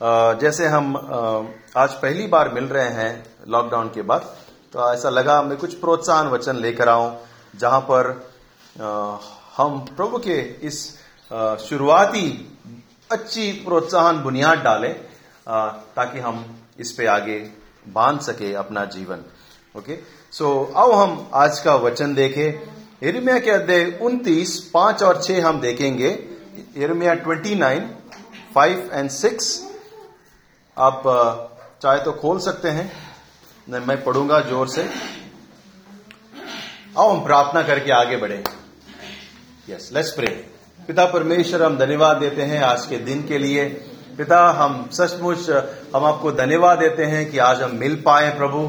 जैसे हम आज पहली बार मिल रहे हैं लॉकडाउन के बाद तो ऐसा लगा मैं कुछ प्रोत्साहन वचन लेकर आऊँ, जहाँ पर हम प्रभु के इस शुरुआती अच्छी प्रोत्साहन बुनियाद डालें ताकि हम इस पे आगे बाँध सके अपना जीवन। ओके सो आओ हम आज का वचन देखें। यिर्मयाह के अध्याय 29 पाँच और छह हम देखेंगे। इरमिया twenty nine five and six आप चाहे तो खोल सकते हैं। नहीं, मैं पढ़ूँगा ज़ोर से। आओ, हम प्रार्थना करके आगे बढ़े। यस लेट्स प्रे पिता परमेश्वर, हम धन्यवाद देते हैं आज के दिन के लिए। पिता, हम सचमुच हम आपको धन्यवाद देते हैं कि आज हम मिल पाए प्रभु।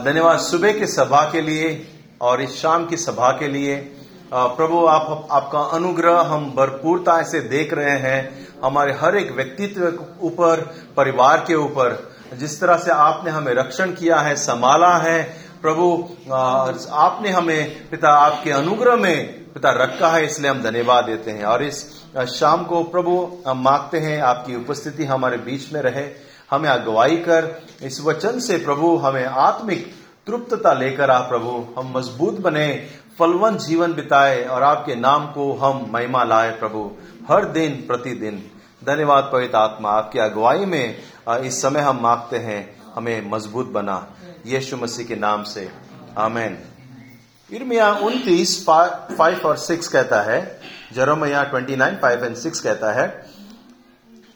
धन्यवाद सुबह की सभा के लिए और इस शाम की सभा के लिए। प्रभु, आप, आपका अनुग्रह हम भरपूरता से देख रहे हैं। हमारे हर एक व्यक्तित्व ऊपर, परिवार के ऊपर, जिस तरह से आपने हमें रक्षण किया है, संभाला है, प्रभु आपने हमें पिता, आपके अनुग्रह में पिता रखा है, इसलिए हम धन्यवाद देते हैं। और इस शाम को प्रभु, हम मांगते हैं आपकी उपस्थिति हमारे बीच में रहे, हमें अगुवाई कर, इस वचन से प्रभु हमें आत्मिक तृप्तता लेकर आ, प्रभु, हम मज़बूत बने फलवंत जीवन बिताए और आपके नाम को हम महिमा लाए प्रभु। हर दिन, प्रतिदिन। धन्यवाद, पवित्र आत्मा। आपकी अगुवाई में इस समय हम मांगते हैं, हमें मज़बूत बना। यीशु मसीह के नाम से। आमेन। इर्मिया उनतीस फाइव और सिक्स कहता है। Jeremiah twenty nine five and six कहता है।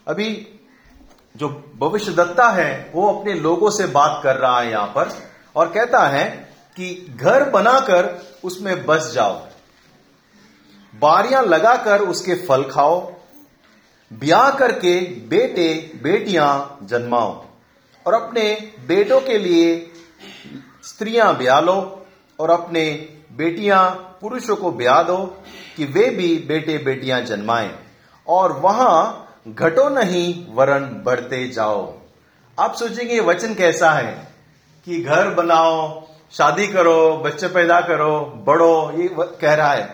अभी जो भविष्य दत्ता है, वो अपने लोगों से बात कर रहा है यहाँ पर और कहता है कि घर बनाकर उसमें बस जाओ। बारियाँ लगाकर उसके फल खाओ। ब्याह करके बेटे, बेटियाँ जन्माओ। और अपने बेटों के लिए स्त्रियाँ ब्याह लो और अपने बेटियाँ पुरुषों को ब्याह दो कि वे भी बेटे, बेटियाँ जन्माएँ। और वहाँ घटो नहीं वरण बढ़ते जाओ। आप सोचेंगे वचन कैसा है? कि घर बनाओ शादी करो बच्चे पैदा करो बढ़ो ये कह रहा है।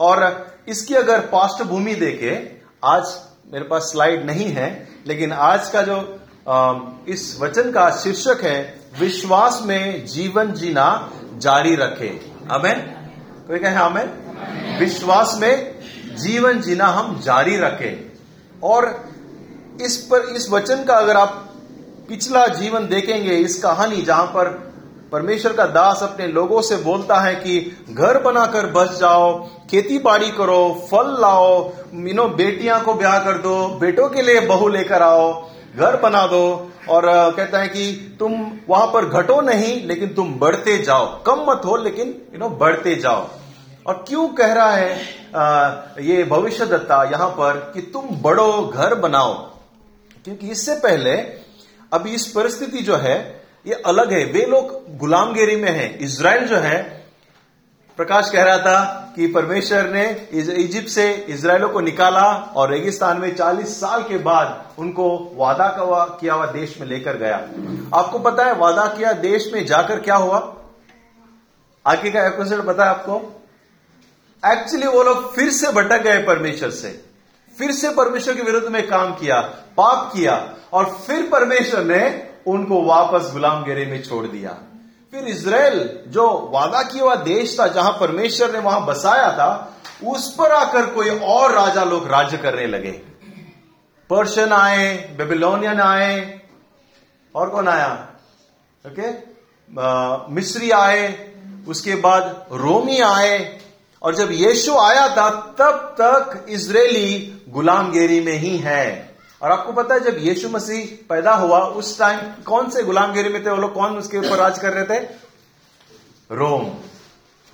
और इसकी अगर पाष्टभूमि देखे आज मेरे पास स्लाइड नहीं है लेकिन आज का जो इस वचन का शीर्षक है विश्वास में जीवन जीना जारी रखे। अमेन कोई कहे अमेन विश्वास में जीवन जीना हम जारी रखें। और इस पर इस वचन का अगर आप पिछला जीवन देखेंगे इस कहानी जहाँ पर परमेश्वर का दास अपने लोगों से बोलता है कि घर बनाकर बस जाओ खेती बाड़ी करो फल लाओ मीनो बेटियाँ को ब्याह कर दो बेटों के लिए बहू लेकर आओ घर बना दो। और कहता है कि तुम वहाँ पर घटो नहीं लेकिन तुम बढ़ते जाओ। कम मत हो लेकिन यू नो बढ़ते जाओ। और क्यों कह रहा है अ, ये भविष्य दत्ता यहाँ पर कि तुम बड़ो घर बनाओ? क्योंकि इससे पहले अभी इस परिस्थिति जो है ये अलग है। वे लोग गुलामगिरी में है। इसराइल जो है, प्रकाश कह रहा था कि परमेश्वर ने इज- इजिप्ट से इज़राइलों को निकाला और रेगिस्तान में 40 साल के बाद उनको वादा का किया हुआ देश में लेकर गया। आपको पता है वादा किया देश में जाकर क्या हुआ? आगे का एपिसोड पता है आपको। एक्चुअली वो लोग फिर से भटक गए परमेश्वर से। फिर से परमेश्वर के विरुद्ध में काम किया, पाप किया और फिर परमेश्वर ने उनको वापस गुलामगिरी में छोड़ दिया। फिर इसराइल जो वादा किया हुआ देश था, जहाँ परमेश्वर ने वहाँ बसाया था, उस पर आकर कोई और राजा लोग राज्य करने लगे। पर्शियन आए, बेबीलोनियन आए, और कौन आया? ओके? मिस्री आए, उसके बाद रोमी आए, और जब यीशु आया था, तब तक इजरायली गुलामगिरी में ही है। और आपको पता है, जब यीशु मसीह पैदा हुआ, उस टाइम कौन से गुलामगिरी में थे वो लोग? कौन उसके ऊपर राज कर रहे थे? रोम।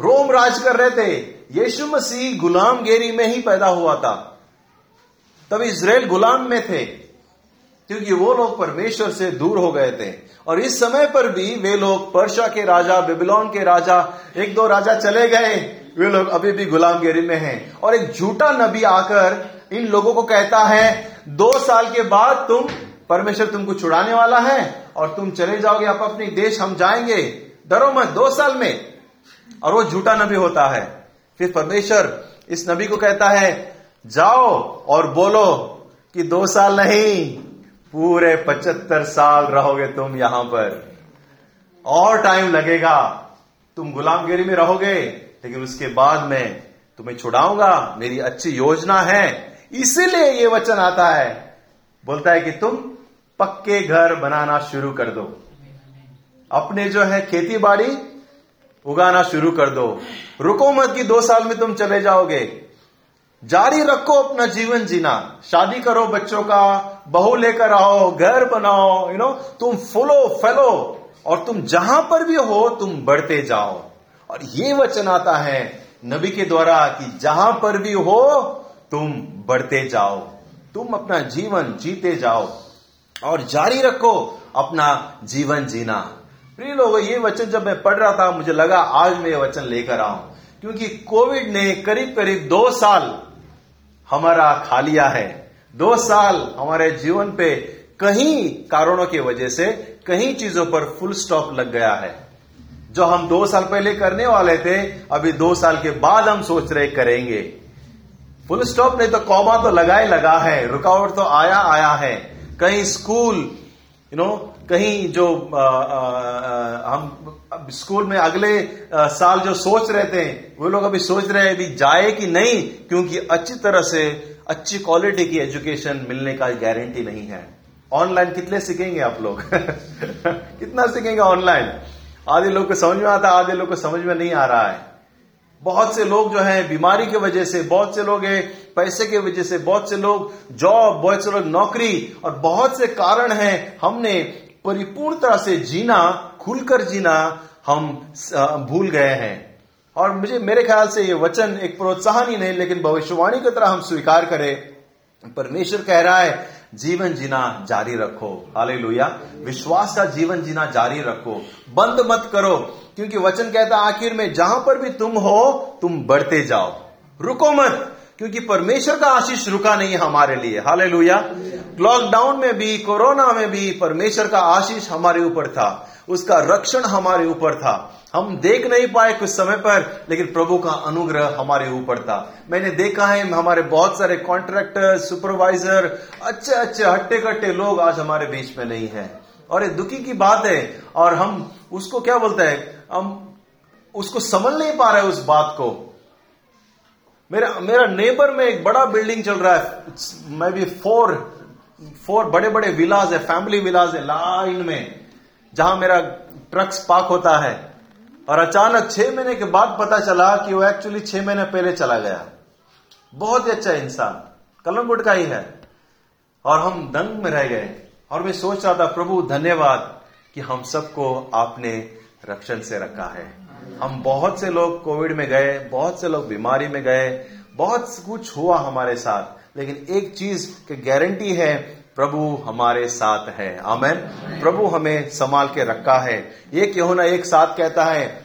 रोम राज कर रहे थे। यीशु मसीह गुलामगिरी में ही पैदा हुआ था। तब इजराइल गुलाम में थे, क्योंकि वो लोग परमेश्वर से दूर हो गए थे। और इस समय पर भी वे लोग पर्शा के राजा, बेबीलोन के राजा, एक दो राजा चले गए। वे लोग अभी भी गुलामगिरी में हैं। और एक झूठा नबी आकर इन लोगों को कहता है, दो साल के बाद तुम परमेश्वर तुमको छुड़ाने वाला है और तुम चले जाओगे, आप अपने देश हम जाएँगे। डरो मत, दो साल में। और वो झूठा नबी होता है। फिर परमेश्वर इस नबी को कहता है, जाओ और बोलो कि दो साल नहीं, पूरे पचहत्तर साल रहोगे तुम यहाँ पर। और टाइम लगेगा, तुम गुलामगिरी में रहोगे, लेकिन उसके बाद में तुम्हें छुड़ाऊँगा। मेरी अच्छी योजना है। इसीलिए ये वचन आता है। बोलता है कि तुम पक्के घर बनाना शुरू कर दो। अपने जो है खेती बाड़ी उगाना शुरू कर दो। रुको मत कि दो साल में तुम चले जाओगे। जारी रखो अपना जीवन जीना। शादी करो बच्चों का, बहू लेकर आओ, घर बनाओ यू नो तुम फुलो, फैलो। और तुम जहाँ पर भी हो, तुम बढ़ते जाओ। और ये वचन आता है नबी के द्वारा कि जहाँ पर भी हो तुम बढ़ते जाओ। तुम अपना जीवन जीते जाओ और जारी रखो अपना जीवन जीना। प्रिय लोगों, ये वचन जब मैं पढ़ रहा था, मुझे लगा आज मैं ये वचन लेकर आऊँ, क्योंकि कोविड ने करीब करीब दो साल हमारा खा लिया है। दो साल हमारे जीवन पे कहीं कारणों की वजह से कहीं चीज़ों पर फुल स्टॉप लग गया है। जो हम दो साल पहले करने वाले थे, अभी दो साल के बाद हम सोच रहे करेंगे। फुल स्टॉप नहीं तो कौमा तो लगा ही लगा है। रुकावट तो आया आया है। कहीं स्कूल यू नो कहीं जो आ, आ, आ, हम स्कूल में अगले आ, साल जो सोच रहे थे वो लोग अभी सोच रहे हैं अभी जाए कि नहीं? क्योंकि अच्छी तरह से अच्छी क्वालिटी की एजुकेशन मिलने का गारंटी नहीं है। ऑनलाइन कितने सीखेंगे आप लोग? कितना सीखेंगे ऑनलाइन आधे लोग को समझ में आता आधे लोग को समझ में नहीं आ रहा है। बहुत से लोग जो है बीमारी की वजह से, बहुत से लोग है पैसे की वजह से, बहुत से लोग जॉब बहुत से लोग नौकरी, और बहुत से कारण हैं हमने परिपूर्ण तरह से जीना, खुलकर जीना हम भूल गए हैं। और मुझे, मेरे ख्याल से ये वचन एक प्रोत्साहन ही नहीं, लेकिन भविष्यवाणी की तरह हम स्वीकार करें। परमेश्वर कह रहा है, जीवन जीना जारी रखो। हाले विश्वास का जीवन जीना जारी रखो। बंद मत करो। क्योंकि वचन कहता आखिर में जहाँ पर भी तुम हो, तुम बढ़ते जाओ। रुको मत, क्योंकि परमेश्वर का आशीष रुका नहीं है हमारे लिए। हाले लॉकडाउन में भी, कोरोना में भी परमेश्वर का आशीष हमारे ऊपर था। उसका रक्षण हमारे ऊपर था। हम देख नहीं पाए कुछ समय पर, लेकिन प्रभु का अनुग्रह हमारे ऊपर था। मैंने देखा है, हमारे बहुत सारे कॉन्ट्रैक्टर सुपरवाइजर अच्छे अच्छे हट्टे कट्टे लोग आज हमारे बीच में नहीं है। और ये दुखी की बात है, और हम उसको क्या बोलते हैं? हम उसको समझ नहीं पा रहे उस बात को। मेरा मेरा नेबर में एक बड़ा बिल्डिंग चल रहा है। मैं भी फोर फोर बड़े बड़े विलाज है फैमिली विलाज है, लाइन में, जहाँ मेरा ट्रक्स पार्क होता है। और अचानक छह महीने के बाद पता चला कि वो एक्चुअली छह महीने पहले चला गया। बहुत ही अच्छा इंसान कलमगुट का ही है। और हम दंग में रह गए। और मैं सोच रहा था, प्रभु, धन्यवाद कि हम सबको आपने रक्षण से रखा है। हम बहुत से लोग कोविड में गए, बहुत से लोग बीमारी में गए, बहुत कुछ हुआ हमारे साथ, लेकिन एक चीज़ की गारंटी है, प्रभु हमारे साथ है। आमेन। प्रभु हमें संभाल के रखा है। ये क्यों ना एक साथ कहता है,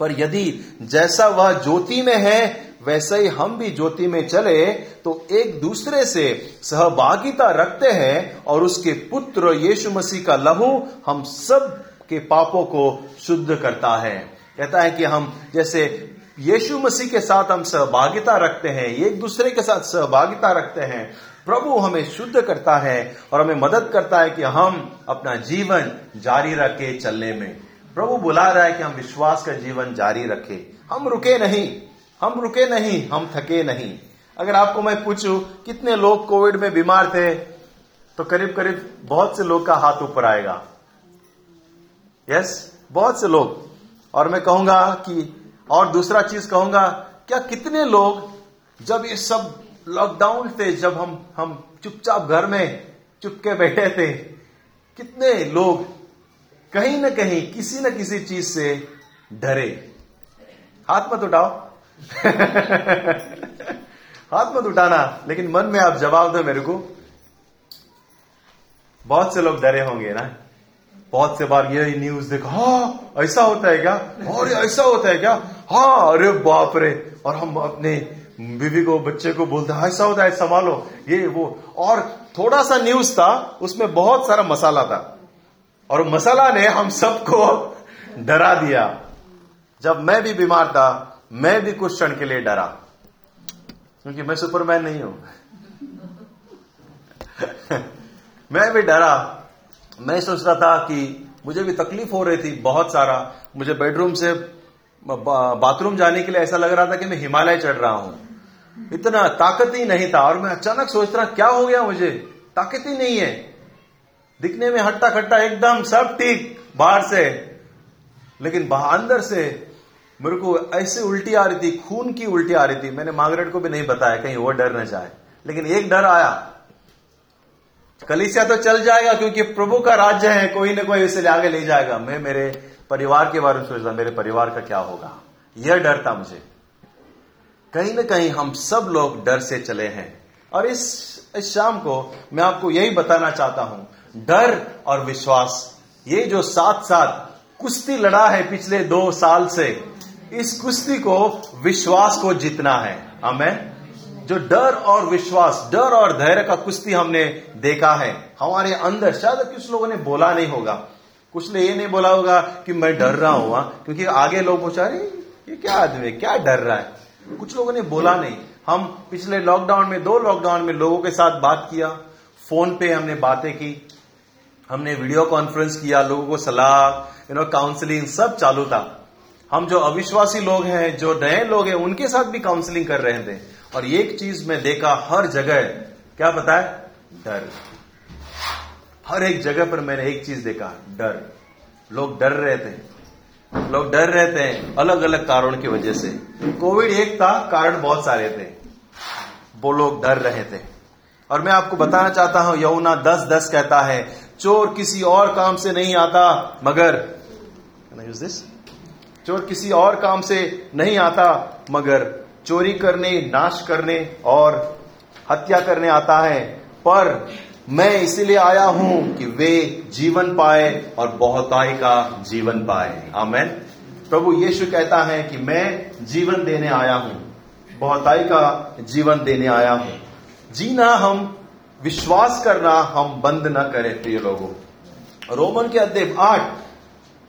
पर यदि जैसा वह ज्योति में है वैसे ही हम भी ज्योति में चले तो एक दूसरे से सहभागिता रखते हैं और उसके पुत्र यीशु मसीह का लहू हम सब के पापों को शुद्ध करता है। कहता है कि हम जैसे यीशु मसीह के साथ हम सहभागिता रखते हैं, एक दूसरे के साथ सहभागिता रखते हैं, प्रभु हमें शुद्ध करता है और हमें मदद करता है कि हम अपना जीवन जारी रखे चलने में। प्रभु बुला रहा है कि हम विश्वास का जीवन जारी रखें। हम रुके नहीं। हम रुके नहीं, हम थके नहीं। अगर आपको मैं पूछूँ, कितने लोग कोविड में बीमार थे तो करीब करीब बहुत से लोग का हाथ ऊपर आएगा। यस बहुत से लोग। और मैं कहूँगा कि, और दूसरा चीज़ कहूँगा, क्या कितने लोग, जब ये सब लॉकडाउन थे, जब हम हम चुपचाप घर में चुपके बैठे थे, कितने लोग कहीं ना कहीं किसी न किसी चीज़ से डरे। हाथ मत उठाओ। हाथ मत उठाना, लेकिन मन में आप जवाब दो मेरे को। बहुत से लोग डरे होंगे ना। बहुत से बार ये न्यूज़ देखो हाँ ऐसा होता है क्या? और ऐसा होता है क्या? हाँ अरे बाप रे। और हम अपने बीवी को, बच्चे को बोलते हैं, ऐसा होता है संभालो ये, वो, और थोड़ा सा न्यूज़ था, उसमें बहुत सारा मसाला था। और मसाला ने हम सबको डरा दिया। जब मैं भी बीमार था मैं भी कुछ क्षण के लिए डरा। क्योंकि मैं सुपरमैन नहीं हूँ। मैं भी डरा। मैं सोच रहा था कि मुझे भी तकलीफ़ हो रही थी बहुत सारा। मुझे बेडरूम से बाथरूम जाने के लिए ऐसा लग रहा था कि मैं हिमालय चढ़ रहा हूँ। इतना ताकत ही नहीं था और मैं अचानक सोच रहा, क्या हो गया मुझे? ताकत ही नहीं है। दिखने में हट्टा खट्टा एकदम सब ठीक बाहर से। लेकिन अंदर से मेरे को ऐसे उल्टी आ रही थी, खून की उल्टी आ रही थी। मैंने मार्गरेट को भी नहीं बताया, कहीं वो डर न जाए। लेकिन एक डर आया। कलिसिया तो चल जाएगा, क्योंकि प्रभु का राज्य है, कोई ना कोई इसे आगे ले जाएगा। मैं मेरे परिवार के बारे में सोचता मेरे परिवार का क्या होगा? यह डर था मुझे। कहीं ना कहीं हम सब लोग डर से चले हैं। और इस इस शाम को मैं आपको यही बताना चाहता हूँ, डर और विश्वास। ये जो साथ साथ कुश्ती लड़ा है पिछले दो साल से इस कुश्ती को विश्वास को जीतना है। हमें जो डर और विश्वास, डर और धैर्य का कुश्ती हमने देखा है, हमारे अंदर, शायद कुछ लोगों ने बोला नहीं होगा। कुछ ने ये नहीं बोला होगा कि मैं डर रहा हूँ क्योंकि आगे लोग पूछा रहे ये क्या आदमी है? क्या डर रहा है? कुछ लोगों ने बोला नहीं। हम पिछले लॉकडाउन में, दो लॉकडाउन में लोगों के साथ बात किया। फ़ोन पे हमने बातें की। हमने वीडियो कॉन्फ्रेंस किया, लोगों को सलाह यू नो काउंसलिंग सब चालू था। हम जो अविश्वासी लोग हैं, जो नए लोग हैं, उनके साथ भी काउंसलिंग कर रहे थे। और एक चीज़ में देखा, हर जगह, क्या पता है? डर। हर एक जगह पर मैंने एक चीज़ देखा, डर। लोग डर रहे थे। लोग डर रहे थे अलग अलग कारणों की वजह से। कोविड एक था, कारण बहुत सारे थे। वो लोग डर रहे थे। और मैं आपको बताना चाहता हूँ यमुना दस दस कहता है, चोर किसी और काम से नहीं आता, मगर यूज़ दिस चोर किसी और काम से नहीं आता, मगर चोरी करने, नाश करने और हत्या करने आता है। पर मैं इसीलिए आया हूँ कि वे जीवन पाए और बहुताई का जीवन पाए। आमेन। प्रभु यीशु कहता है कि मैं जीवन देने आया हूँ बहुताई का जीवन देने आया हूँ। जीना हम, विश्वास करना हम बंद न करें, प्रिय लोगों। रोमन के अध्यय आठ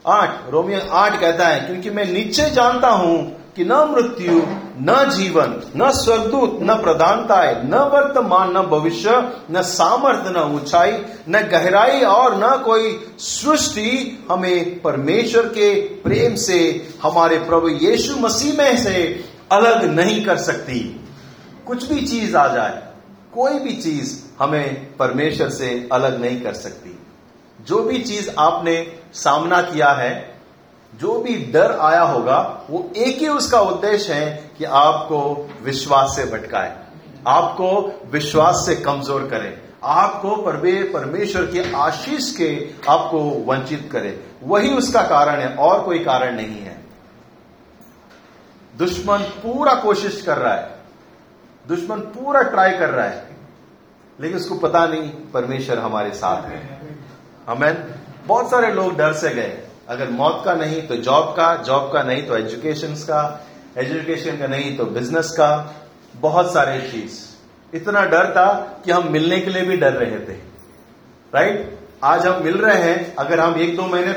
आठ, रोमियो आठ कहता है, क्योंकि मैं नीचे जानता हूँ कि न मृत्यु, न जीवन, न स्वर्गदूत, न प्रधानताएँ, न वर्तमान, न भविष्य, न सामर्थ्य, न ऊंचाई, न गहराई और न कोई सृष्टि हमें परमेश्वर के प्रेम से, हमारे प्रभु यीशु मसीह में से अलग नहीं कर सकती। कुछ भी चीज़ आ जाए, कोई भी चीज़ हमें परमेश्वर से अलग नहीं कर सकती। जो भी चीज़ आपने सामना किया है, जो भी डर आया होगा, वो एक ही उसका उद्देश्य है कि आपको विश्वास से भटकाए, आपको विश्वास से कमज़ोर करे, आपको परमेश्वर के आशीष के आपको वंचित करे। वही उसका कारण है, और कोई कारण नहीं है। दुश्मन पूरा कोशिश कर रहा है, दुश्मन पूरा ट्राई कर रहा है, लेकिन उसको पता नहीं, परमेश्वर हमारे साथ है। हमें बहुत सारे लोग डर से गए। अगर मौत का नहीं तो जॉब का जॉब का नहीं तो एजुकेशन का एजुकेशन का नहीं तो बिज़नेस का, बहुत सारे चीज़। इतना डर था कि हम मिलने के लिए भी डर रहे थे। राइट आज हम मिल रहे हैं, अगर हम एक दो महीने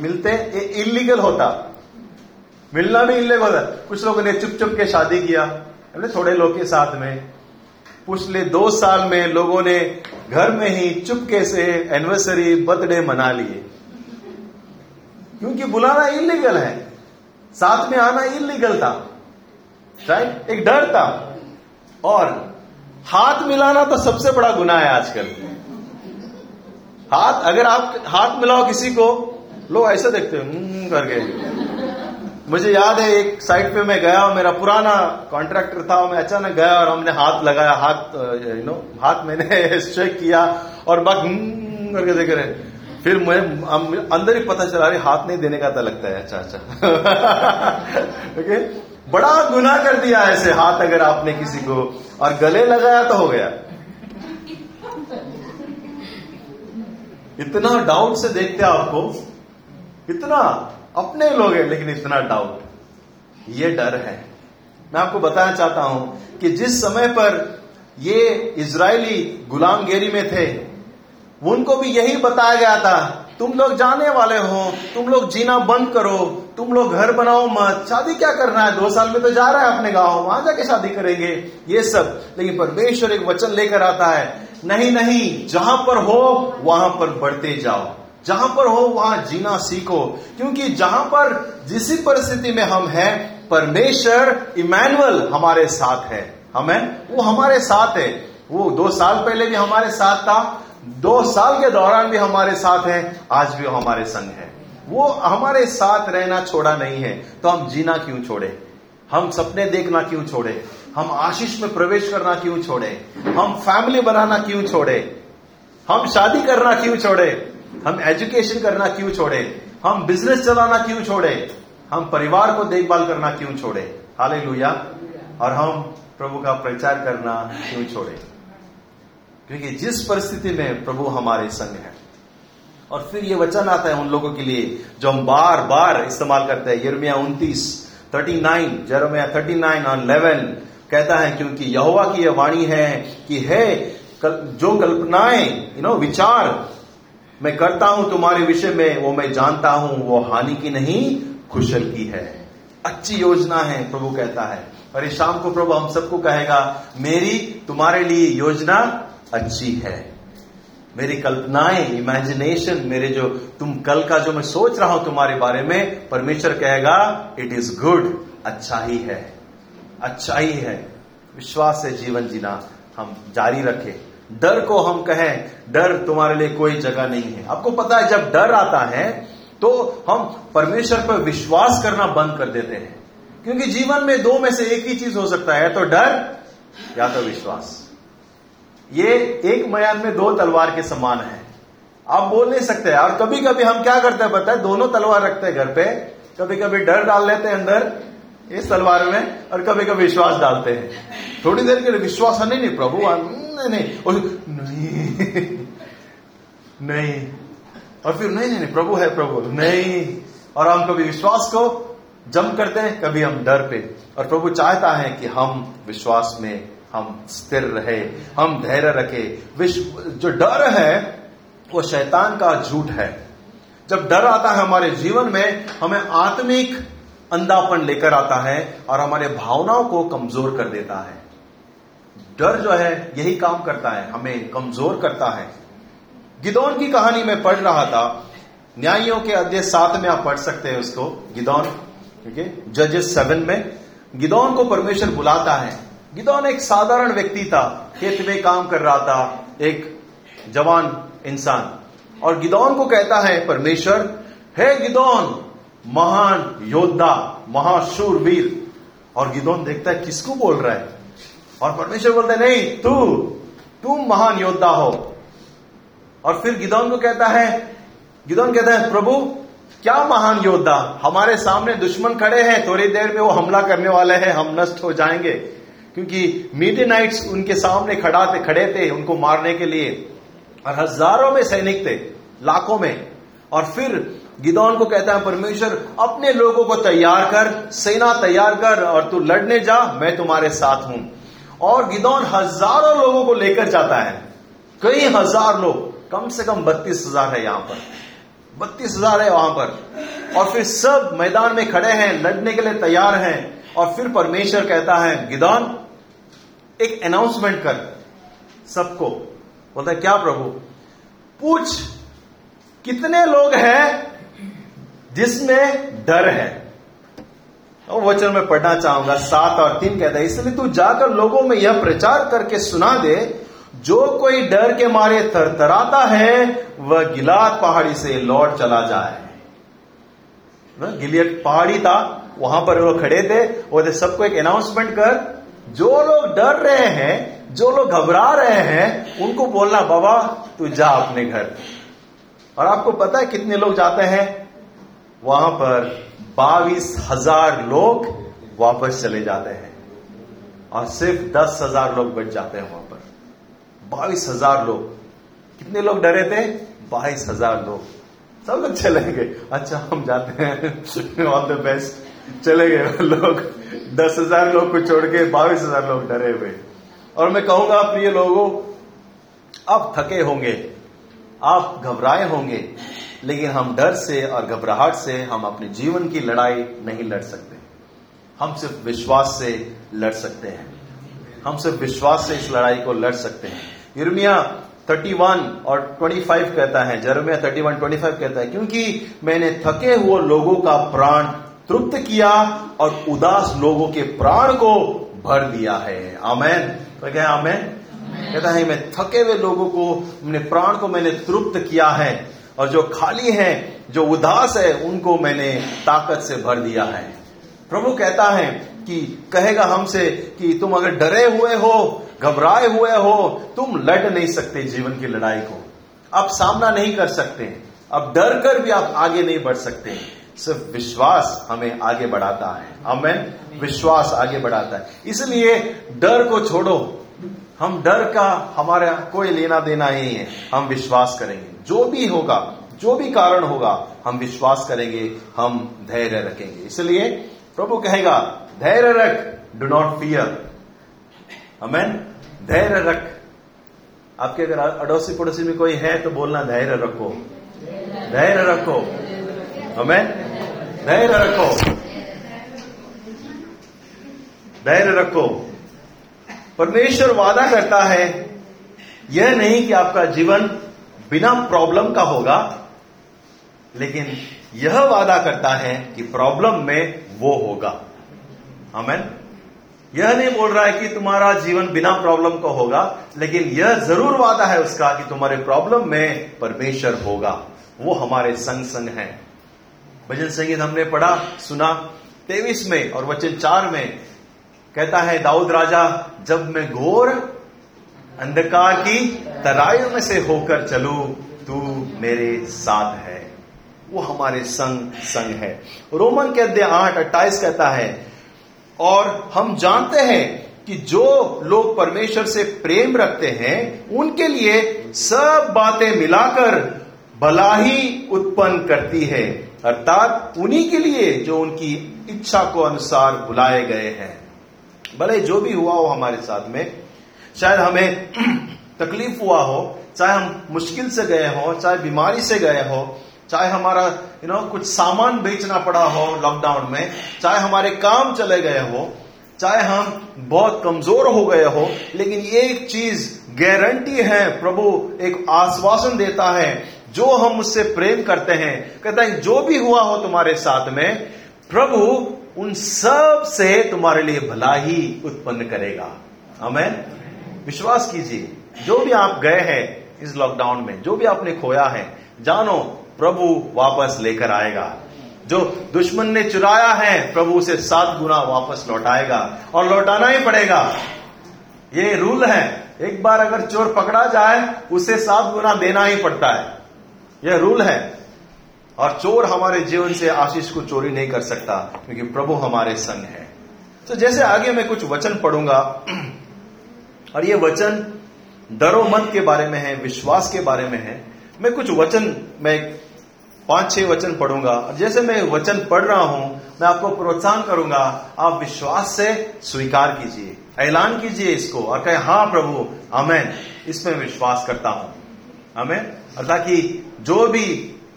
मिलते, ये इलीगल होता। मिलना भी इलीगल होता। कुछ लोगों ने चुप चुप के शादी किया। थोड़े लोग के साथ में। पिछले दो साल में लोगों ने घर में ही चुपके से एनिवर्सरी बर्थडे मना लिए। क्योंकि बुलाना इलीगल है। साथ में आना इलीगल था। राइट एक डर था। और हाथ मिलाना तो सबसे बड़ा गुना है आजकल। हाथ अगर आप हाथ मिलाओ किसी को लोग ऐसे देखते हैं हम्म, करके। मुझे याद है एक साइट पे मैं गया और मेरा पुराना कॉन्ट्रैक्टर था और मैं अचानक गया और हमने हाथ लगाया हाथ यू नो हाथ मैंने स्ट्रेक किया और बस हम्म, करके देख रहे। फिर मैं अंदर ही पता चला रही हाथ नहीं देने का था लगता है अच्छा अच्छा। ओके बड़ा गुना कर दिया ऐसे हाथ अगर आपने किसी को और गले लगाया तो हो गया। इतना डाउट से देखते आपको। इतना अपने लोग हैं, लेकिन इतना डाउट ये डर है। मैं आपको बताना चाहता हूँ कि जिस समय पर ये इज़राइली गुलामगिरी में थे, उनको भी यही बताया गया था, तुम लोग जाने वाले हो, तुम लोग जीना बंद करो, तुम लोग घर बनाओ मत। शादी क्या करना है? दो साल में तो जा रहा है अपने गाँव, वहाँ जाके शादी करेंगे। ये सब। लेकिन परमेश्वर एक वचन लेकर आता है, नहीं नहीं, जहाँ पर हो, वहाँ पर बढ़ते जाओ। जहाँ पर हो, वहाँ जीना सीखो। क्योंकि जहाँ पर जिस परिस्थिति में हम हैं, परमेश्वर इमैनुअल हमारे साथ है। हमें वो हमारे साथ है। वो दो साल पहले भी हमारे साथ था, दो साल के दौरान भी हमारे साथ है, आज भी वो हमारे संग है। वो हमारे साथ रहना छोड़ा नहीं है। तो हम जीना क्यों छोड़े? हम सपने देखना क्यों छोड़े? हम आशीष में प्रवेश करना क्यों छोड़े? हम फैमिली बनाना क्यों छोड़े? हम शादी करना क्यों छोड़े? हम एजुकेशन करना क्यों छोड़े? हम बिज़नेस चलाना क्यों छोड़े? हम परिवार को देखभाल करना क्यों छोड़े? हाले और हम प्रभु का प्रचार करना क्यों छोड़े? क्योंकि जिस परिस्थिति में प्रभु हमारे संग है, और फिर ये वचन आता है उन लोगों के लिए जो हम बार बार इस्तेमाल करते हैं। यरमिया उन्तीस thirty nine Jeremiah thirty nine और इलेवन कहता है, क्योंकि यहोवा की यह वाणी है कि है जो कल्पनाएँ यू नो विचार मैं करता हूँ तुम्हारे विषय में, वो मैं जानता हूँ, वो हानि की नहीं, कुशल की है। अच्छी योजना है, प्रभु कहता है। और इस शाम को प्रभु हम सबको कहेगा, मेरी तुम्हारे लिए योजना अच्छी है। मेरी कल्पनाएँ इमेजिनेशन मेरे जो तुम कल का जो मैं सोच रहा हूँ तुम्हारे बारे में, परमेश्वर कहेगा इट इज़ गुड अच्छा ही है। अच्छा ही है। विश्वास से जीवन जीना हम जारी रखें। डर को हम कहें, डर तुम्हारे लिए कोई जगह नहीं है। आपको पता है, जब डर आता है तो हम परमेश्वर पर विश्वास करना बंद कर देते हैं। क्योंकि जीवन में दो में से एक ही चीज़ हो सकता है तो डर, या तो विश्वास। ये एक मयान में दो तलवार के समान है। आप बोल नहीं सकते, और कभी कभी हम क्या करते हैं पता है? दोनों तलवार रखते हैं घर पे। कभी कभी डर डाल लेते हैं अंदर, इस तलवार में, और कभी कभी विश्वास डालते हैं। थोड़ी देर के लिए विश्वास नहीं नहीं प्रभु नहीं। नहीं और नहीं नहीं और फिर नहीं नहीं प्रभु है प्रभु नहीं और हम कभी विश्वास को जम करते हैं कभी हम डर पे और प्रभु चाहता है कि हम विश्वास में हम स्थिर रहे हम धैर्य रखे विश्व जो डर है वो शैतान का झूठ है। जब डर आता है हमारे जीवन में हमें आत्मिक अंधापन लेकर आता है और हमारे भावनाओं को कमज़ोर कर देता है। डर जो है, यही काम करता है, हमें कमज़ोर करता है। गिदौन की कहानी में पढ़ रहा था। न्यायियों के अध्यय सात में आप पढ़ सकते हैं उसको। गिदौन, ठीक है? जजेस सेवन में। गिदौन को परमेश्वर बुलाता है। गिदौन एक साधारण व्यक्ति था। खेत में काम कर रहा था, एक जवान इंसान। और गिदौन को कहता है, परमेश्वर, हे गिदौन, महान योद्धा, महाशूरवीर। और गिदौन देखता है, किसको बोल रहा है? और परमेश्वर बोलते नहीं, तू तुम महान योद्धा हो। और फिर गिदौन को कहता है, गिदौन कहता है, प्रभु, क्या महान योद्धा? हमारे सामने दुश्मन खड़े हैं, थोड़ी देर में वो हमला करने वाले हैं, हम नष्ट हो जाएँगे। क्योंकि मीडियनाइट्स उनके सामने खड़ा थे, खड़े थे उनको मारने के लिए। और हज़ारों में सैनिक थे, लाखों में। और फिर गिदौन को कहता है, परमेश्वर, अपने लोगों को तैयार कर, सेना तैयार कर, और तू लड़ने जा, मैं तुम्हारे साथ हूँ। और गिदौन हज़ारों लोगों को लेकर जाता है। कई हज़ार लोग, कम से कम बत्तीस हज़ार है यहाँ पर। बत्तीस हज़ार है वहाँ पर। और फिर सब मैदान में खड़े हैं, लड़ने के लिए तैयार हैं। और फिर परमेश्वर कहता है, गिदौन, एक अनाउंसमेंट कर सबको। बोलता है, क्या प्रभु, पूछ कितने लोग हैं जिसमें डर है? और वचन में पढ़ना चाहूँगा, सात और तीन कहता है, इसलिए तू जाकर लोगों में यह प्रचार करके सुना दे, जो कोई डर के मारे थरथराता है, वह गिलाद पहाड़ी से लौट चला जाए। गिलियट पहाड़ी था, वहाँ पर वो खड़े थे, वो सबको एक अनाउंसमेंट कर, जो लोग डर रहे हैं, जो लोग घबरा रहे हैं, उनको बोलना, बाबा, तू जा अपने घर। और आपको पता है कितने लोग जाते हैं? वहाँ पर बाईस हज़ार लोग वापस चले जाते हैं। और सिर्फ़ दस हज़ार लोग बच जाते हैं वहाँ पर। बाईस हज़ार लोग। कितने लोग डरे थे? बाईस हज़ार लोग। सब लोग चले गए। अच्छा हम जाते हैं। ऑल द बेस्ट चले गए लोग। दस हज़ार लोग को छोड़ के बाईस हज़ार लोग डरे हुए। और मैं कहूँगा, प्रिय लोगों, आप थके होंगे। आप घबराए होंगे। लेकिन हम डर से और घबराहट से हम अपने जीवन की लड़ाई नहीं लड़ सकते। हम सिर्फ़ विश्वास से लड़ सकते हैं। हम सिर्फ़ विश्वास से इस लड़ाई को लड़ सकते हैं। यिर्मिया 31 और 25 कहता है जरमिया 31 25 कहता है क्योंकि मैंने थके हुए लोगों का प्राण तृप्त किया और उदास लोगों के प्राण को भर दिया है। आमेन। तो क्या आमेन। कहता है मैं थके हुए लोगों को अपने प्राण को मैंने तृप्त किया है। और जो खाली है, जो उदास है, उनको मैंने ताकत से भर दिया है। प्रभु कहता है कि, कहेगा हमसे कि तुम अगर डरे हुए हो, घबराए हुए हो, तुम लड़ नहीं सकते जीवन की लड़ाई को। आप सामना नहीं कर सकते। अब डर कर भी आप आगे नहीं बढ़ सकते। सिर्फ़ विश्वास हमें आगे बढ़ाता है। हमें विश्वास आगे बढ़ाता है। इसलिए डर को छोड़ो। हम डर का हमारा कोई लेना देना नहीं है। हम विश्वास करेंगे। जो भी होगा, जो भी कारण होगा, हम विश्वास करेंगे, हम धैर्य रखेंगे। इसलिए प्रभु कहेगा, धैर्य रख डू नॉट फियर अमेन धैर्य रख। आपके अगर अड़ोसी पड़ोसी में कोई है तो बोलना, धैर्य रखो। धैर्य रखो। हमें धैर्य रखो। धैर्य रखो। परमेश्वर वादा करता है, यह नहीं कि आपका जीवन बिना प्रॉब्लम का होगा। लेकिन यह वादा करता है कि प्रॉब्लम में वो होगा। हमें यह नहीं बोल रहा है कि तुम्हारा जीवन बिना प्रॉब्लम का होगा, लेकिन यह ज़रूर वादा है उसका कि तुम्हारे प्रॉब्लम में परमेश्वर होगा। वो हमारे संग संग है। भजन संगीत हमने पढ़ा, सुना तेवीस में और वचन चार में कहता है, दाऊद राजा, जब मैं घोर अंधकार की तराइयों में से होकर चलू, तू मेरे साथ है। वो हमारे संग संग है। रोमन के अध्याय आठ, अट्ठाईस कहता है, और हम जानते हैं कि जो लोग परमेश्वर से प्रेम रखते हैं, उनके लिए सब बातें मिलाकर भला ही उत्पन्न करती है। अर्थात उन्हीं के लिए जो उनकी इच्छा को अनुसार बुलाए गए हैं। भले जो भी हुआ हो हमारे साथ में शायद हमें तकलीफ़ हुआ हो, चाहे हम मुश्किल से गए हो, चाहे बीमारी से गए हो, चाहे हमारा यू नो कुछ सामान बेचना पड़ा हो लॉकडाउन में, चाहे हमारे काम चले गए हो, चाहे हम बहुत कमज़ोर हो गए हो, लेकिन एक चीज़ गारंटी है, प्रभु एक आश्वासन देता है, जो हम उससे प्रेम करते हैं। कहता है, जो भी हुआ हो तुम्हारे साथ में, प्रभु उन सबसे तुम्हारे लिए भला ही उत्पन्न करेगा। हमें विश्वास कीजिए, जो भी आप गए हैं इस लॉकडाउन में, जो भी आपने खोया है, जानो, प्रभु वापस लेकर आएगा। जो दुश्मन ने चुराया है, प्रभु उसे सात गुना वापस लौटाएगा। और लौटाना ही पड़ेगा। ये रूल है, एक बार अगर चोर पकड़ा जाए, उसे सात गुना देना ही पड़ता है। यह रूल है। और चोर हमारे जीवन से आशीष को चोरी नहीं कर सकता, क्योंकि प्रभु हमारे संग है। तो जैसे आगे मैं कुछ वचन पढ़ूँगा और ये वचन डरो मत के बारे में है, विश्वास के बारे में है। मैं कुछ वचन, मैं पाँच, छह वचन पढ़ूँगा। और जैसे मैं वचन पढ़ रहा हूँ, मैं आपको प्रोत्साहन करूँगा, आप विश्वास से स्वीकार कीजिए, ऐलान कीजिए इसको और कहे हाँ प्रभु हमें इसमें विश्वास करता हूँ। हमें और ताकि जो भी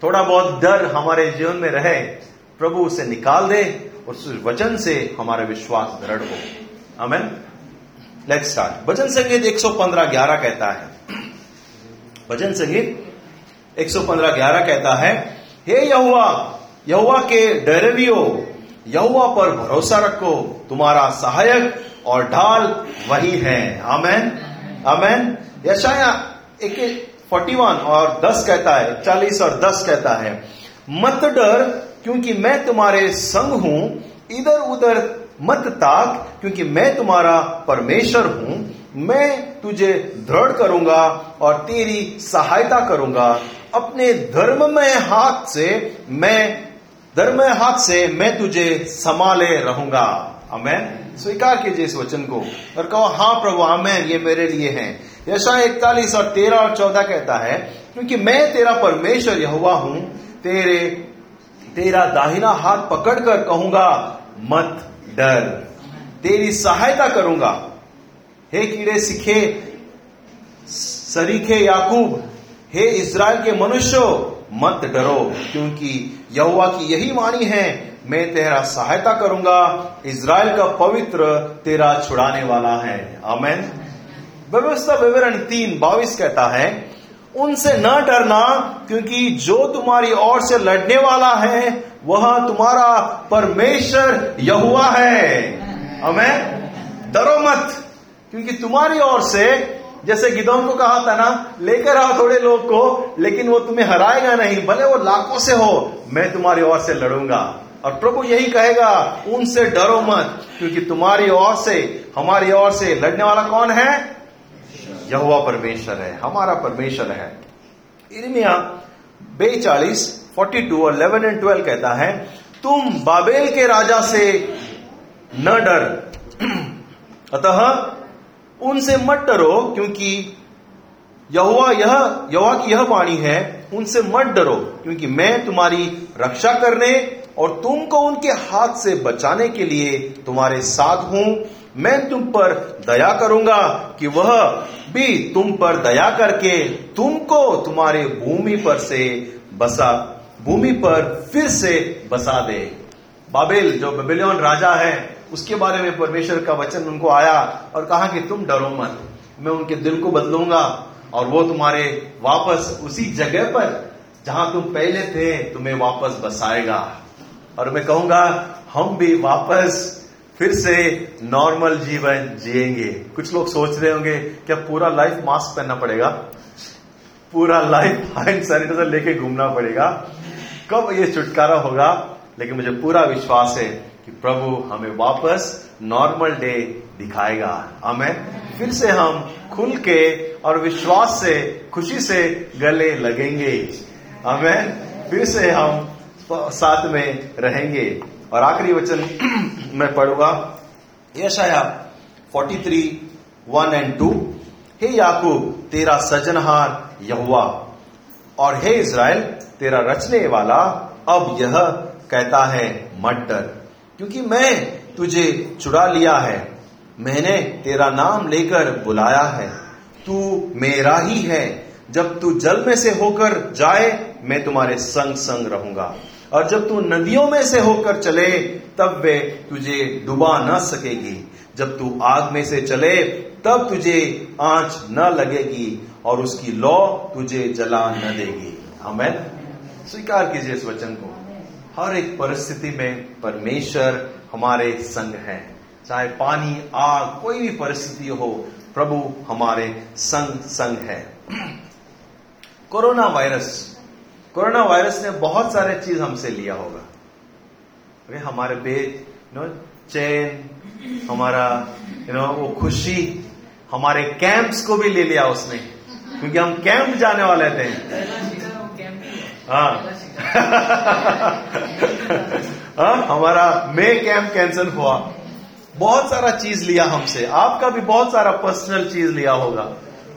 थोड़ा बहुत डर हमारे जीवन में रहे, प्रभु उसे निकाल दे और उस वचन से हमारा विश्वास दृढ़ हो। हमें लेट स्टार्ट भजन संगीत 115 11 कहता है। भजन संगीत 115 11 कहता है, हे यहुआ यहुआ के डरवियो, यहुआ पर भरोसा रखो, तुम्हारा सहायक और ढाल वही है। आमेन। आमेन। यशाया एक फोर्टी वन और दस कहता है, चालीस और दस कहता है, मत डर, क्योंकि मैं तुम्हारे संग हूँ इधर उधर मत ताक, क्योंकि मैं तुम्हारा परमेश्वर हूँ। मैं तुझे दृढ़ करूँगा और तेरी सहायता करूँगा। अपने धर्ममय हाथ से मैं, धर्ममय हाथ से मैं तुझे संभाले रहूँगा। अमेन स्वीकार कीजिए इस वचन को और कहो हाँ प्रभु अमेन ये मेरे लिए है। यशा इकतालीस और तेरह और चौदह कहता है, क्योंकि मैं तेरा परमेश्वर यहुआ हूँ, तेरे, तेरा दाहिना हाथ पकड़कर कहूँगा, मत डर। तेरी सहायता करूँगा। हे कीड़े सिखे सरीखे याकूब, हे इज़राइल के मनुष्यों, मत डरो, क्योंकि यहुआ की यही वाणी है, मैं तेरा सहायता करूँगा। इज़राइल का पवित्र तेरा छुड़ाने वाला है। आमेन। व्यवस्था विवरण तीन बाईस कहता है, उनसे न डरना, क्योंकि जो तुम्हारी ओर से लड़ने वाला है वह तुम्हारा परमेश्वर यहुआ है। हमें डरो मत, क्योंकि तुम्हारी ओर से, जैसे गिदौन को कहा था ना, लेकर आओ थोड़े लोग को, लेकिन वो तुम्हें हराएगा नहीं, भले वो लाखों से हो, मैं तुम्हारी ओर से लड़ूँगा। और प्रभु यही कहेगा, उनसे डरो मत, क्योंकि तुम्हारी ओर से, हमारी ओर से लड़ने वाला कौन है? यहुआ परमेश्वर है, हमारा परमेश्वर है। इर्मिया बेचालीस फोर्टी टू और इलेवन एंड ट्वेल्व कहता है, तुम बाबेल के राजा से न डर। अतः उनसे मत डरो, क्योंकि यहुआ यह यहुआ की यह वाणी है, उनसे मत डरो, क्योंकि मैं तुम्हारी रक्षा करने और तुमको उनके हाथ से बचाने के लिए तुम्हारे साथ हूँ। मैं तुम पर दया करूँगा कि वह भी तुम पर दया करके तुमको तुम्हारे भूमि पर से बसा भूमि पर फिर से बसा दे। बाबेल, जो बेबिलियन राजा है, उसके बारे में परमेश्वर का वचन उनको आया और कहा कि तुम डरो मत, मैं उनके दिल को बदलूँगा और वो तुम्हारे वापस उसी जगह पर, जहाँ तुम पहले थे, तुम्हें वापस बसाएगा। और मैं कहूँगा, हम भी वापस फिर से नॉर्मल जीवन जिएँगे। कुछ लोग सोच रहे होंगे क्या पूरा लाइफ मास्क पहनना पड़ेगा। पूरा लाइफ हैंड सैनिटाइजर लेके घूमना पड़ेगा। कब ये छुटकारा होगा? लेकिन मुझे पूरा विश्वास है कि प्रभु हमें वापस नॉर्मल डे दिखाएगा। हमें फिर से हम खुल के और विश्वास से, खुशी से गले लगेंगे। हमें फिर से हम साथ में रहेंगे। और आखिरी वचन मैं पढ़ूँगा। यशाया 43 वन एंड टू हे याकूब, तेरा सजनहार यहुआ और हे इज़राइल तेरा रचने वाला अब यह कहता है मत डर क्योंकि मैं तुझे चुरा लिया है, मैंने तेरा नाम लेकर बुलाया है, तू मेरा ही है, जब तू जल में से होकर जाए, मैं तुम्हारे संग संग रहूँगा, और जब तू नदियों में से होकर चले, तब वे तुझे डुबा न सकेगी, जब तू आग में से चले, तब तुझे आँच न लगेगी, और उसकी लौ तुझे जला न देगी। हमें स्वीकार कीजिए इस वचन को। हर एक परिस्थिति में परमेश्वर हमारे संग है। चाहे पानी, आग, कोई भी परिस्थिति हो, प्रभु हमारे संग संग है। Corona virus. कोरोना वायरस ने बहुत सारे चीज़ हमसे लिया होगा। अरे, हमारे बेद नो चैन, हमारा यू नो वो खुशी, हमारे कैंप्स को भी ले लिया उसने, क्योंकि हम कैंप जाने वाले थे। हाँ। हाँ हमारा मे कैंप कैंसिल हुआ। बहुत सारा चीज़ लिया हमसे। आपका भी बहुत सारा पर्सनल चीज़ लिया होगा।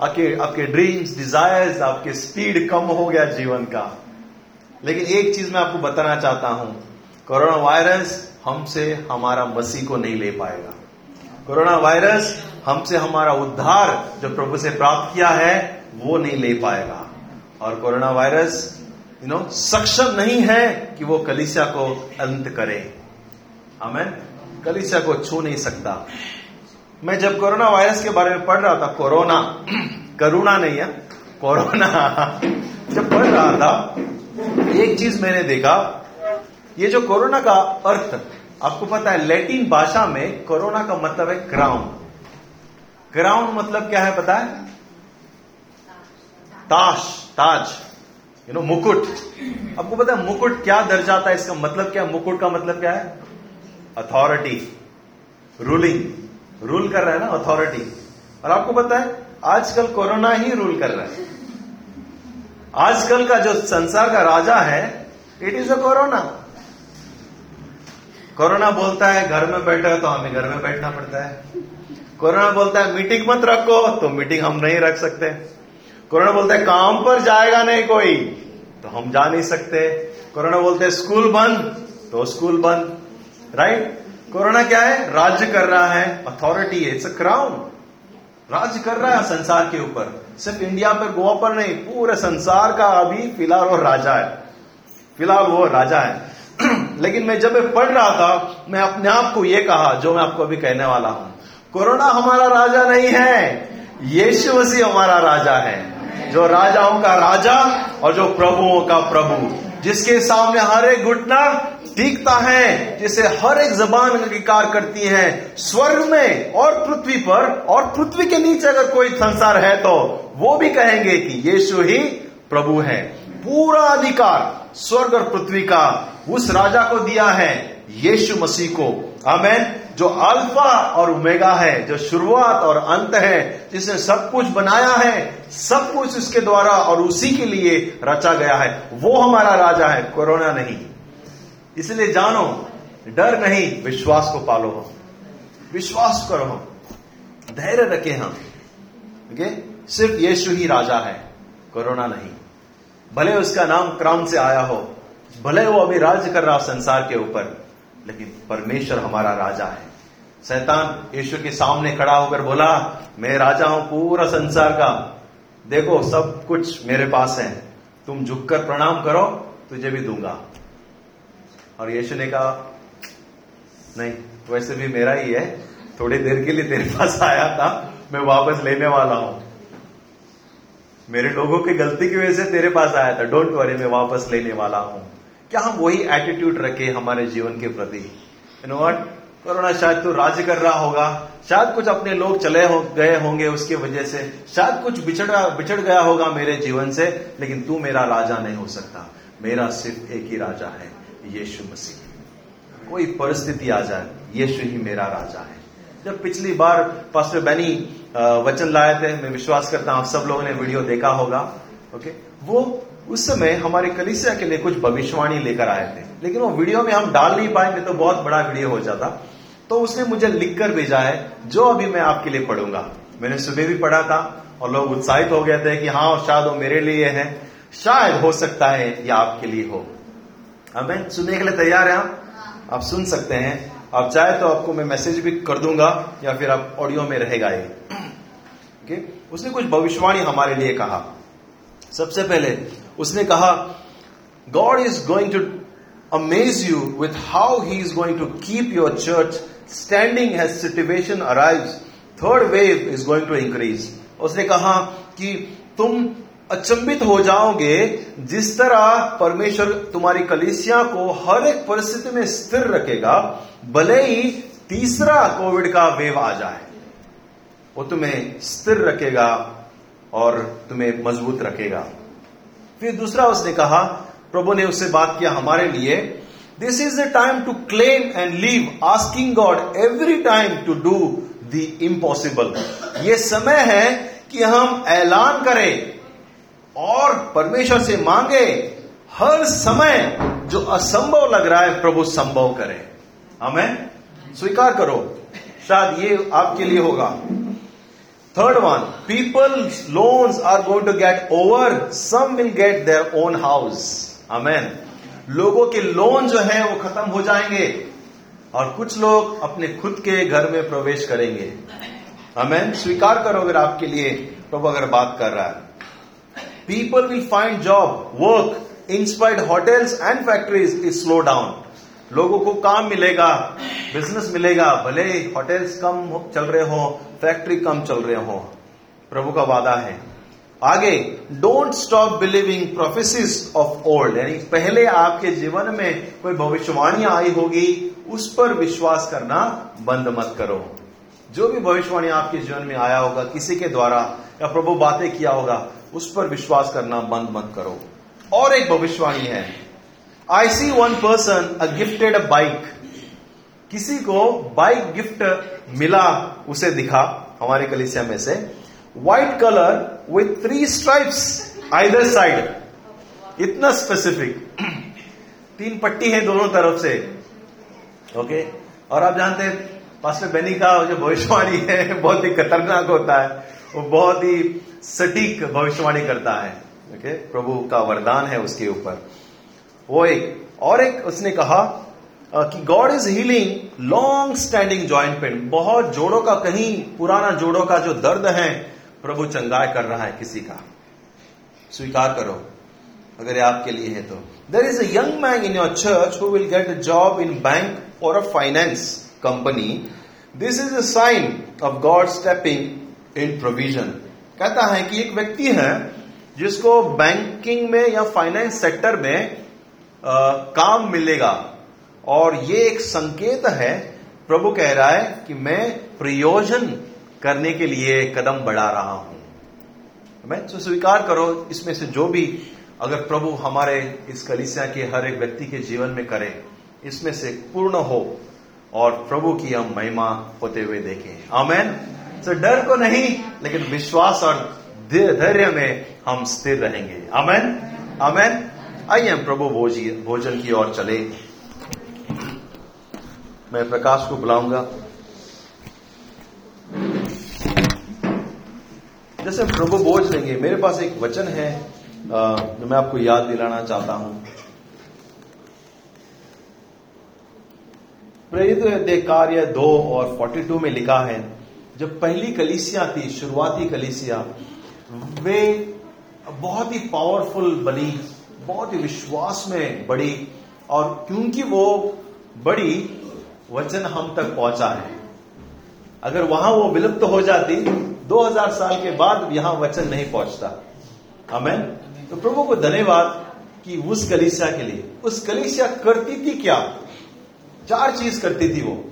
आपके आपके ड्रीम्स डिजायर्स आपके स्पीड कम हो गया जीवन का। लेकिन एक चीज़ मैं आपको बताना चाहता हूँ। कोरोना वायरस हमसे हमारा मसीह को नहीं ले पाएगा। कोरोना वायरस हमसे हमारा उद्धार जो प्रभु से प्राप्त किया है वो नहीं ले पाएगा। और कोरोना वायरस यू नो सक्षम नहीं है कि वो कलिसिया को अंत करे। हमें कलिसिया को छू नहीं सकता। मैं जब कोरोना वायरस के बारे में पढ़ रहा था, कोरोना, करुणा नहीं है, कोरोना, जब पढ़ रहा था, एक चीज़ मैंने देखा, ये जो कोरोना का अर्थ, आपको पता है, लैटिन भाषा में कोरोना का मतलब है क्राउन क्राउन मतलब क्या है पता है? ताश, ताज। यू नो मुकुट। आपको पता है मुकुट क्या दर्जाता है इसका मतलब क्या मुकुट का मतलब क्या है? अथॉरिटी रूलिंग रूल कर रहा है ना अथॉरिटी और आपको पता है, आजकल कोरोना ही रूल कर रहा है। आजकल का जो संसार का राजा है it is a corona corona बोलता है, घर में बैठे तो हमें घर में बैठना पड़ता है। कोरोना बोलता है, मीटिंग मत रखो। तो मीटिंग हम नहीं रख सकते। कोरोना बोलते, काम पर जाएगा नहीं कोई। तो हम जा नहीं सकते। कोरोना बोलते, स्कूल बंद। तो स्कूल बंद। राइट कोरोना क्या है? राज्य कर रहा है। अथॉरिटी है। इट्स अ क्राउन राज्य कर रहा है संसार के ऊपर। सिर्फ़ इंडिया पर, गोवा पर नहीं, पूरे संसार का अभी फ़िलहाल वो राजा है। फ़िलहाल वो राजा है। लेकिन मैं जब पढ़ रहा था, मैं अपने आप को ये कहा, जो मैं आपको अभी कहने वाला हूँ। कोरोना हमारा राजा नहीं है। यीशु मसीह हमारा राजा है। जो राजाओं का राजा और जो प्रभुओं का प्रभु, जिसके सामने हर एक घुटना टीकता है, जिसे हर एक जबान अंगीकार करती है, स्वर्ग में और पृथ्वी पर, और पृथ्वी के नीचे अगर कोई संसार है तो वो भी कहेंगे कि यीशु ही प्रभु है। पूरा अधिकार स्वर्ग और पृथ्वी का उस राजा को दिया है, यीशु मसीह को। अमेन जो अल्फ़ा और उमेगा है, जो शुरुआत और अंत है, जिसने सब कुछ बनाया है, सब कुछ उसके द्वारा और उसी के लिए रचा गया है। वो हमारा राजा है, कोरोना नहीं। इसलिए जानो, डर नहीं, विश्वास को पालो हो विश्वास करो हम। धैर्य रखे हम। ओके? सिर्फ़ यीशु ही राजा है, कोरोना नहीं। भले उसका नाम क्राउन से आया हो, भले वो अभी राज्य कर रहा संसार के ऊपर, लेकिन परमेश्वर हमारा राजा है। शैतान यीशु के सामने खड़ा होकर बोला, मैं राजा हूँ पूरा संसार का। देखो, सब कुछ मेरे पास है। तुम झुककर प्रणाम करो, तुझे भी दूँगा। और यीशु ने कहा, नहीं, वैसे भी मेरा ही है। थोड़ी देर के लिए तेरे पास आया था। मैं वापस लेने वाला हूँ। मेरे लोगों की गलती की वजह से तेरे पास आया था। डोंट वरी मैं वापस लेने वाला हूँ। क्या हम वही एटीट्यूड रखे हमारे जीवन के प्रति? यू नो वट कोरोना शायद तू राज्य कर रहा होगा। शायद कुछ अपने लोग चले हो, गए होंगे उसकी वजह से। शायद कुछ बिछड़ बिछड़ गया होगा मेरे जीवन से, लेकिन तू मेरा राजा नहीं हो सकता। मेरा सिर्फ़ एक ही राजा है, यीशु मसीह। कोई परिस्थिति आ जाए, यीशु ही मेरा राजा है। जब पिछली बार पास्टर बैनी वचन लाए थे, मैं विश्वास करता हूँ आप सब लोगों ने वीडियो देखा होगा, ओके? वो उस समय हमारे कलिसिया के लिए कुछ भविष्यवाणी लेकर आए थे। लेकिन वो वीडियो में हम डाल नहीं पाएँगे तो बहुत बड़ा वीडियो हो जाता। तो उसने मुझे लिखकर भेजा है जो अभी मैं आपके लिए पढ़ूँगा। मैंने सुबह भी पढ़ा था और लोग उत्साहित हो गए थे कि हाँ शायद वो मेरे लिए है। शायद हो सकता है या आपके लिए हो। हमें सुनने के लिए तैयार है आप आप सुन सकते हैं। आप चाहे तो आपको मैं मैसेज भी कर दूँगा या फिर आप ऑडियो में रहेगा ये। okay? उसने कुछ भविष्यवाणी हमारे लिए कहा। सबसे पहले उसने कहा God is going to amaze you with how he is going to keep your church standing as situation arrive third wave is going to increase उसने कहा कि तुम अचंबित हो जाओगे जिस तरह परमेश्वर तुम्हारी कलिसिया को हर एक परिस्थिति में स्थिर रखेगा, भले ही तीसरा कोविड का वेव आ जाए। वो तुम्हें स्थिर रखेगा और तुम्हें मज़बूत रखेगा। फिर दूसरा उसने कहा, प्रभु ने उससे बात किया हमारे लिए this is the time to claim and leave asking God every time to do the impossible ये समय है कि हम ऐलान करें और परमेश्वर से मांगे हर समय जो असंभव लग रहा है प्रभु संभव करे हमें स्वीकार करो शायद ये आपके लिए होगा Third one, people's loans are going to get over. Some will get their own house. Amen. लोगों के लोन जो है वो खत्म हो जाएँगे और कुछ लोग अपने खुद के घर में प्रवेश करेंगे। अमेन स्वीकार करो अगर आपके लिए प्रभु अगर बात कर रहा है। People will find job work in spite hotels and factories is slow down लोगों को काम मिलेगा बिज़नेस मिलेगा, भले होटल्स कम चल रहे हो फैक्ट्री कम चल रहे हो। प्रभु का वादा है। आगे don't stop believing prophecies of old यानी पहले आपके जीवन में कोई भविष्यवाणी आई होगी, उस पर विश्वास करना बंद मत करो। जो भी भविष्यवाणी आपके जीवन में आया होगा, किसी के द्वारा, या प्रभु बातें किया होगा, उस पर विश्वास करना बंद मत करो। और एक भविष्यवाणी है। I see one person a gifted a bike किसी को बाइक गिफ्ट मिला, उसे दिखा। हमारे कलिसिया में से white colour with three stripes either side इतना स्पेसिफिक तीन पट्टी है दोनों तरफ़ से. Okay okay? और आप जानते हैं पास्टर बेनी का जो भविष्यवाणी है, बहुत ही खतरनाक होता है. वो बहुत ही सटीक भविष्यवाणी करता है. Okay okay? प्रभु का वरदान है उसके ऊपर. वो एक, और एक उसने कहा कि God is healing long standing joint pain बहुत जोड़ों का, कहीं पुराना जोड़ों का जो दर्द है प्रभु चंगाई कर रहा है किसी का। स्वीकार करो अगर ये आपके लिए है तो। There is a young man in your church who will get a job in bank और a finance company this is a sign of God stepping in provision कहता है कि एक व्यक्ति है जिसको बैंकिंग में या फाइनेंस सेक्टर में आ, काम मिलेगा। और ये एक संकेत है प्रभु कह रहा है कि मैं प्रयोजन करने के लिए कदम बढ़ा रहा हूँ। मैं तो स्वीकार करो, इसमें से जो भी अगर प्रभु हमारे इस कलिसिया के हर एक व्यक्ति के जीवन में करे, इसमें से पूर्ण हो और प्रभु की हम महिमा होते हुए देखें। आमेन। तो डर को नहीं, लेकिन विश्वास और धैर्य में हम स्थिर रहेंगे। आमेन। आमेन। आइए हम प्रभु भोजन की ओर चले। मैं प्रकाश को बुलाऊँगा। जैसे प्रभु बोझ लेंगे, मेरे पास एक वचन है जो मैं आपको याद दिलाना चाहता हूँ। प्रेरित कार्य दो और फोर्टी टू में लिखा है, जब पहली कलिसिया थी, शुरुआती कलिसिया, वे बहुत ही पावरफुल बनी, बहुत ही विश्वास में बड़ी, और क्योंकि वो बड़ी, वचन हम तक पहुँचा है। अगर वहाँ वो विलुप्त हो जाती 2000 साल के बाद यहाँ वचन नहीं पहुँचता। हमें तो प्रभु को धन्यवाद कि उस कलिसिया के लिए। उस कलिसिया करती थी क्या? चार चीज़ करती थी वो।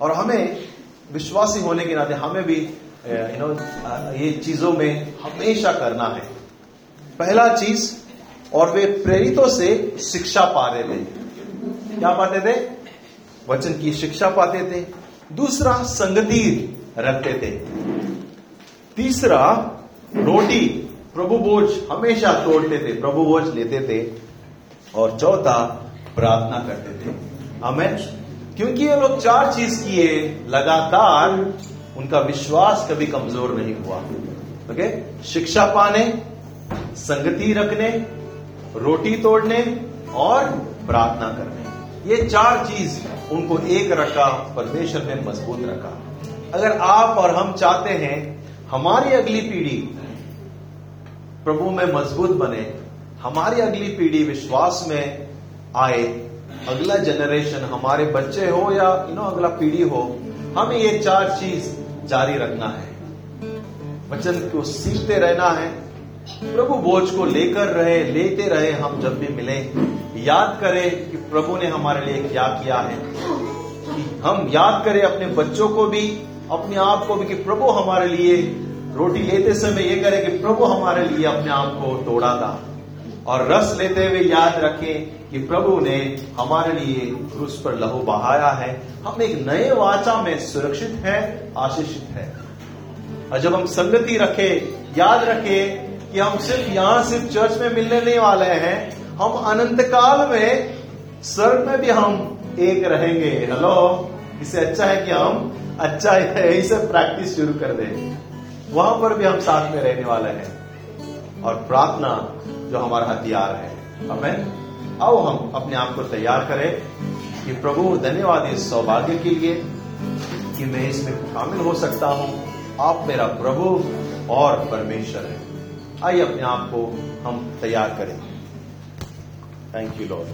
और हमें विश्वासी होने के नाते हमें भी यू नो ये चीज़ों में हमेशा करना है। पहला चीज़, और वे प्रेरितों से शिक्षा पाते थे। क्या पाते थे? वचन की शिक्षा पाते थे। दूसरा संगति रखते थे। तीसरा, रोटी, प्रभु बोझ हमेशा तोड़ते थे, प्रभु बोझ लेते थे, और चौथा, प्रार्थना करते थे। हमें क्योंकि ये लोग चार चीज़ किए, लगातार उनका विश्वास कभी कमज़ोर नहीं हुआ। ओके? शिक्षा पाने, संगति रखने, रोटी तोड़ने, और प्रार्थना करने। ये चार चीज़ उनको एक रखा, परमेश्वर ने मज़बूत रखा। अगर आप और हम चाहते हैं, हमारी अगली पीढ़ी प्रभु में मज़बूत बने, हमारी अगली पीढ़ी विश्वास में आए, अगला जनरेशन हमारे बच्चे हो या यू नो अगला पीढ़ी हो, हमें ये चार चीज़ जारी रखना है। वचन को सीखते रहना है। प्रभु बोझ को लेकर रहे, लेते रहे हम जब भी मिले। याद करें कि प्रभु ने हमारे लिए क्या किया है। कि हम याद करें अपने बच्चों को भी, अपने आप को भी कि प्रभु हमारे लिए रोटी लेते समय ये करें कि प्रभु हमारे लिए अपने आप को तोड़ा था। और रस लेते हुए याद रखें कि प्रभु ने हमारे लिए क्रूस पर लहू बहाया है। हम एक नए वाचा में सुरक्षित है, आशीषित है। और जब हम संगति रखे, याद रखे कि हम सिर्फ़ यहाँ सिर्फ़ चर्च में मिलने नहीं वाले हैं, हम अनंत काल में स्वर्ग में भी हम एक रहेंगे। हेलो इससे अच्छा है कि हम अच्छा यही से प्रैक्टिस शुरू कर दें। वहाँ पर भी हम साथ में रहने वाले हैं और प्रार्थना जो हमारा हथियार है। हमें आओ हम अपने आप को तैयार करें कि प्रभु, धन्यवाद इस सौभाग्य के लिए कि मैं इसमें शामिल हो सकता हूँ। आप मेरा प्रभु और परमेश्वर है। आइए अपने आप को हम तैयार करें। Thank you Lord